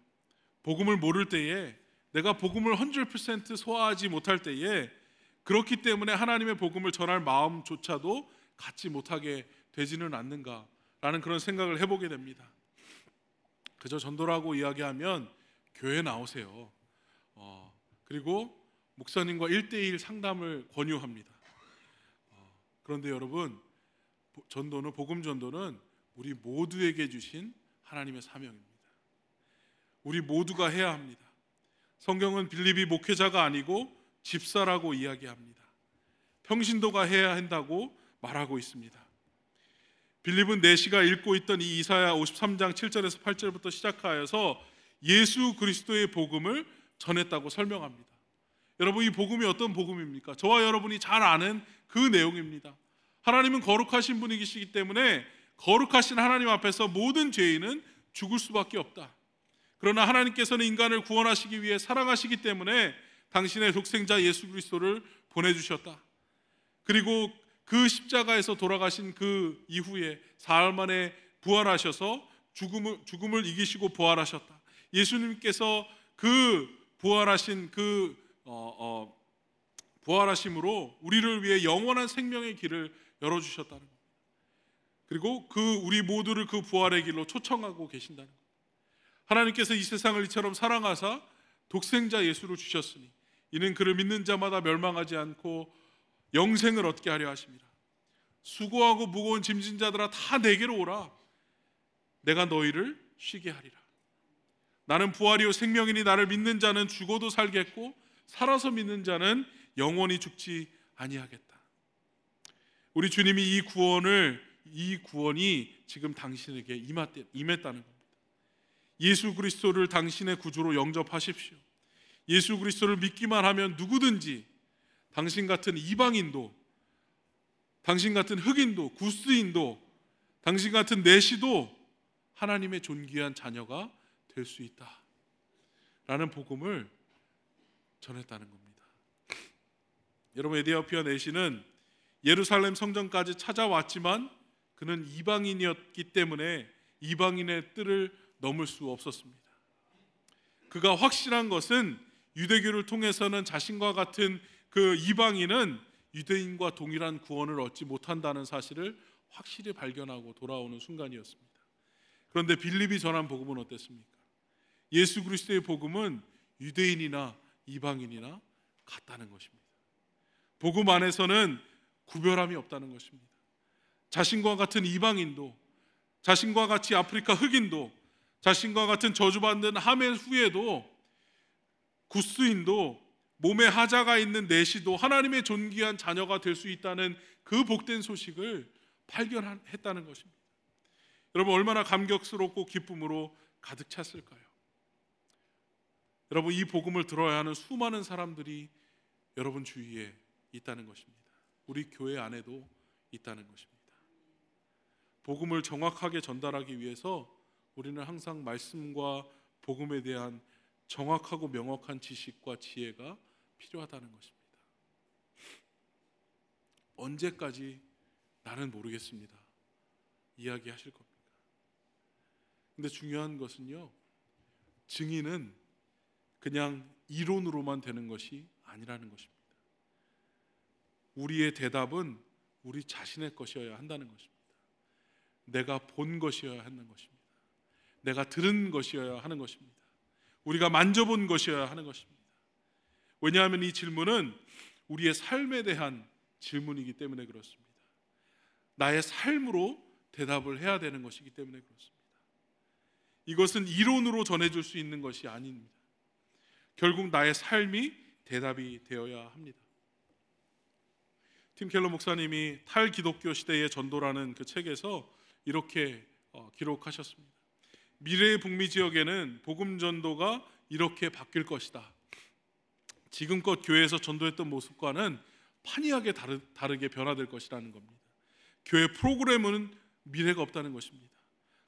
복음을 모를 때에 내가 복음을 100% 소화하지 못할 때에 그렇기 때문에 하나님의 복음을 전할 마음조차도 갖지 못하게 되지는 않는가 라는 그런 생각을 해보게 됩니다. 그저 전도라고 이야기하면 교회 나오세요. 어, 그리고 목사님과 1대1 상담을 권유합니다. 어, 그런데 여러분, 전도는 복음 전도는 우리 모두에게 주신 하나님의 사명입니다. 우리 모두가 해야 합니다. 성경은 빌립이 목회자가 아니고 집사라고 이야기합니다. 평신도가 해야 한다고 말하고 있습니다. 빌립은 내시가 읽고 있던 이 이사야 53장 7절에서 8절부터 시작하여서 예수 그리스도의 복음을 전했다고 설명합니다. 여러분 이 복음이 어떤 복음입니까? 저와 여러분이 잘 아는 그 내용입니다. 하나님은 거룩하신 분이시기 때문에 거룩하신 하나님 앞에서 모든 죄인은 죽을 수밖에 없다. 그러나 하나님께서는 인간을 구원하시기 위해 사랑하시기 때문에 당신의 독생자 예수 그리스도를 보내 주셨다. 그리고 그 십자가에서 돌아가신 그 이후에 사흘 만에 부활하셔서 죽음을, 죽음을 이기시고 부활하셨다. 예수님께서 그 부활하신 그 어, 어, 부활하심으로 우리를 위해 영원한 생명의 길을 열어주셨다는 겁니다. 그리고 그 우리 모두를 그 부활의 길로 초청하고 계신다는 겁니다. 하나님께서 이 세상을 이처럼 사랑하사 독생자 예수를 주셨으니 이는 그를 믿는 자마다 멸망하지 않고 영생을 얻게 하려 하십니다. 수고하고 무거운 짐진 자들아 다 내게로 오라. 내가 너희를 쉬게 하리라. 나는 부활이요 생명이니 나를 믿는 자는 죽어도 살겠고 살아서 믿는 자는 영원히 죽지 아니하겠다. 우리 주님이 이 구원을 이 구원이 지금 당신에게 임했다는 겁니다. 예수 그리스도를 당신의 구주로 영접하십시오. 예수 그리스도를 믿기만 하면 누구든지 당신 같은 이방인도 당신 같은 흑인도 구스인도 당신 같은 내시도 하나님의 존귀한 자녀가 될 수 있다. 라는 복음을 전했다는 겁니다. 여러분 에디오피아 내시는 예루살렘 성전까지 찾아왔지만 그는 이방인이었기 때문에 이방인의 뜰을 넘을 수 없었습니다. 그가 확실한 것은 유대교를 통해서는 자신과 같은 그 이방인은 유대인과 동일한 구원을 얻지 못한다는 사실을 확실히 발견하고 돌아오는 순간이었습니다. 그런데 빌립이 전한 복음은 어땠습니까? 예수 그리스도의 복음은 유대인이나 이방인이나 같다는 것입니다. 복음 안에서는 구별함이 없다는 것입니다. 자신과 같은 이방인도 자신과 같이 아프리카 흑인도 자신과 같은 저주받는 하멜 후에도 구스인도 몸에 하자가 있는 내시도 하나님의 존귀한 자녀가 될 수 있다는 그 복된 소식을 발견했다는 것입니다. 여러분 얼마나 감격스럽고 기쁨으로 가득 찼을까요? 여러분 이 복음을 들어야 하는 수많은 사람들이 여러분 주위에 있다는 것입니다. 우리 교회 안에도 있다는 것입니다. 복음을 정확하게 전달하기 위해서 우리는 항상 말씀과 복음에 대한 정확하고 명확한 지식과 지혜가 필요하다는 것입니다. 언제까지 나는 모르겠습니다. 이야기하실 겁니까? 근데 중요한 것은요. 증인은 그냥 이론으로만 되는 것이 아니라는 것입니다. 우리의 대답은 우리 자신의 것이어야 한다는 것입니다. 내가 본 것이어야 하는 것입니다. 내가 들은 것이어야 하는 것입니다. 우리가 만져본 것이어야 하는 것입니다. 왜냐하면 이 질문은 우리의 삶에 대한 질문이기 때문에 그렇습니다. 나의 삶으로 대답을 해야 되는 것이기 때문에 그렇습니다. 이것은 이론으로 전해줄 수 있는 것이 아닙니다. 결국 나의 삶이 대답이 되어야 합니다. 팀 켈러 목사님이 탈기독교 시대의 전도라는 그 책에서 이렇게 어, 기록하셨습니다. 미래의 북미 지역에는 복음 전도가 이렇게 바뀔 것이다. 지금껏 교회에서 전도했던 모습과는 판이하게 다르, 다르게 변화될 것이라는 겁니다. 교회 프로그램은 미래가 없다는 것입니다.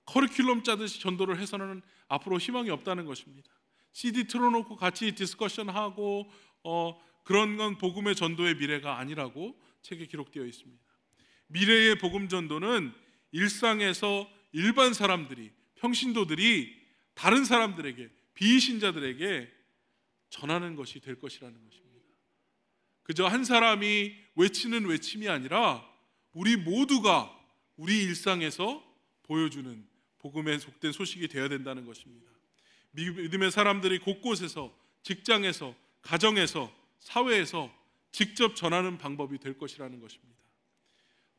커리큘럼 짜듯이 전도를 해서는 앞으로 희망이 없다는 것입니다. CD 틀어놓고 같이 디스커션하고 어, 그런 건 복음의 전도의 미래가 아니라고 책에 기록되어 있습니다. 미래의 복음 전도는 일상에서 일반 사람들이 평신도들이 다른 사람들에게 비신자들에게 전하는 것이 될 것이라는 것입니다. 그저 한 사람이 외치는 외침이 아니라 우리 모두가 우리 일상에서 보여주는 복음에 속된 소식이 되어야 된다는 것입니다. 믿음의 사람들이 곳곳에서 직장에서 가정에서 사회에서 직접 전하는 방법이 될 것이라는 것입니다.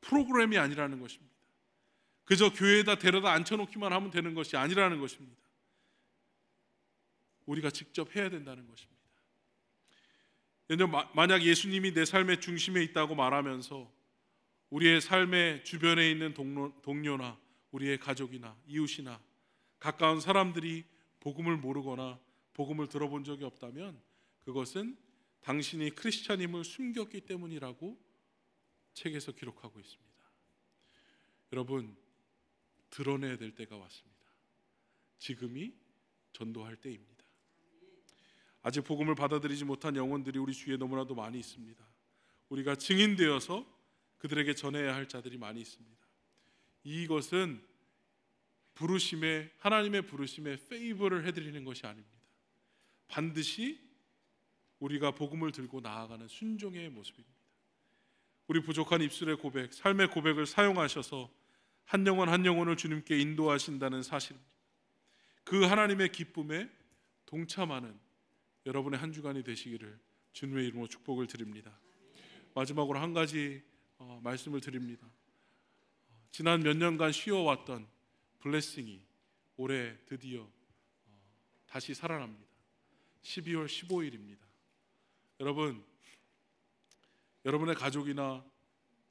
프로그램이 아니라는 것입니다. 그저 교회에다 데려다 앉혀놓기만 하면 되는 것이 아니라는 것입니다. 우리가 직접 해야 된다는 것입니다. 만약 예수님이 내 삶의 중심에 있다고 말하면서 우리의 삶의 주변에 있는 동료, 동료나 우리의 가족이나 이웃이나 가까운 사람들이 복음을 모르거나 복음을 들어본 적이 없다면 그것은 당신이 크리스찬임을 숨겼기 때문이라고 책에서 기록하고 있습니다. 여러분 드러내야 될 때가 왔습니다. 지금이 전도할 때입니다. 아직 복음을 받아들이지 못한 영혼들이 우리 주위에 너무나도 많이 있습니다. 우리가 증인되어서 그들에게 전해야 할 자들이 많이 있습니다. 이것은 부르심에 하나님의 부르심에 페이버를 해드리는 것이 아닙니다. 반드시 우리가 복음을 들고 나아가는 순종의 모습입니다. 우리 부족한 입술의 고백, 삶의 고백을 사용하셔서 한 영혼 한 영혼을 주님께 인도하신다는 사실입니다. 그 하나님의 기쁨에 동참하는 여러분의 한 주간이 되시기를 주님의 이름으로 축복을 드립니다. 마지막으로 한 가지 어, 말씀을 드립니다. 어, 지난 몇 년간 쉬어왔던 블레싱이 올해 드디어 어, 다시 살아납니다. 12월 15일입니다. 여러분, 여러분의 가족이나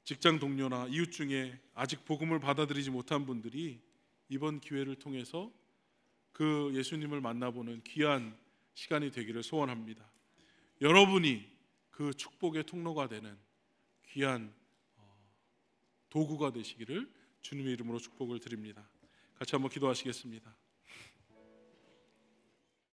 직장 동료나 이웃 중에 아직 복음을 받아들이지 못한 분들이 이번 기회를 통해서 그 예수님을 만나보는 귀한 시간이 되기를 소원합니다. 여러분이 그 축복의 통로가 되는 귀한 어, 도구가 되시기를 주님의 이름으로 축복을 드립니다. 같이 한번 기도하시겠습니다.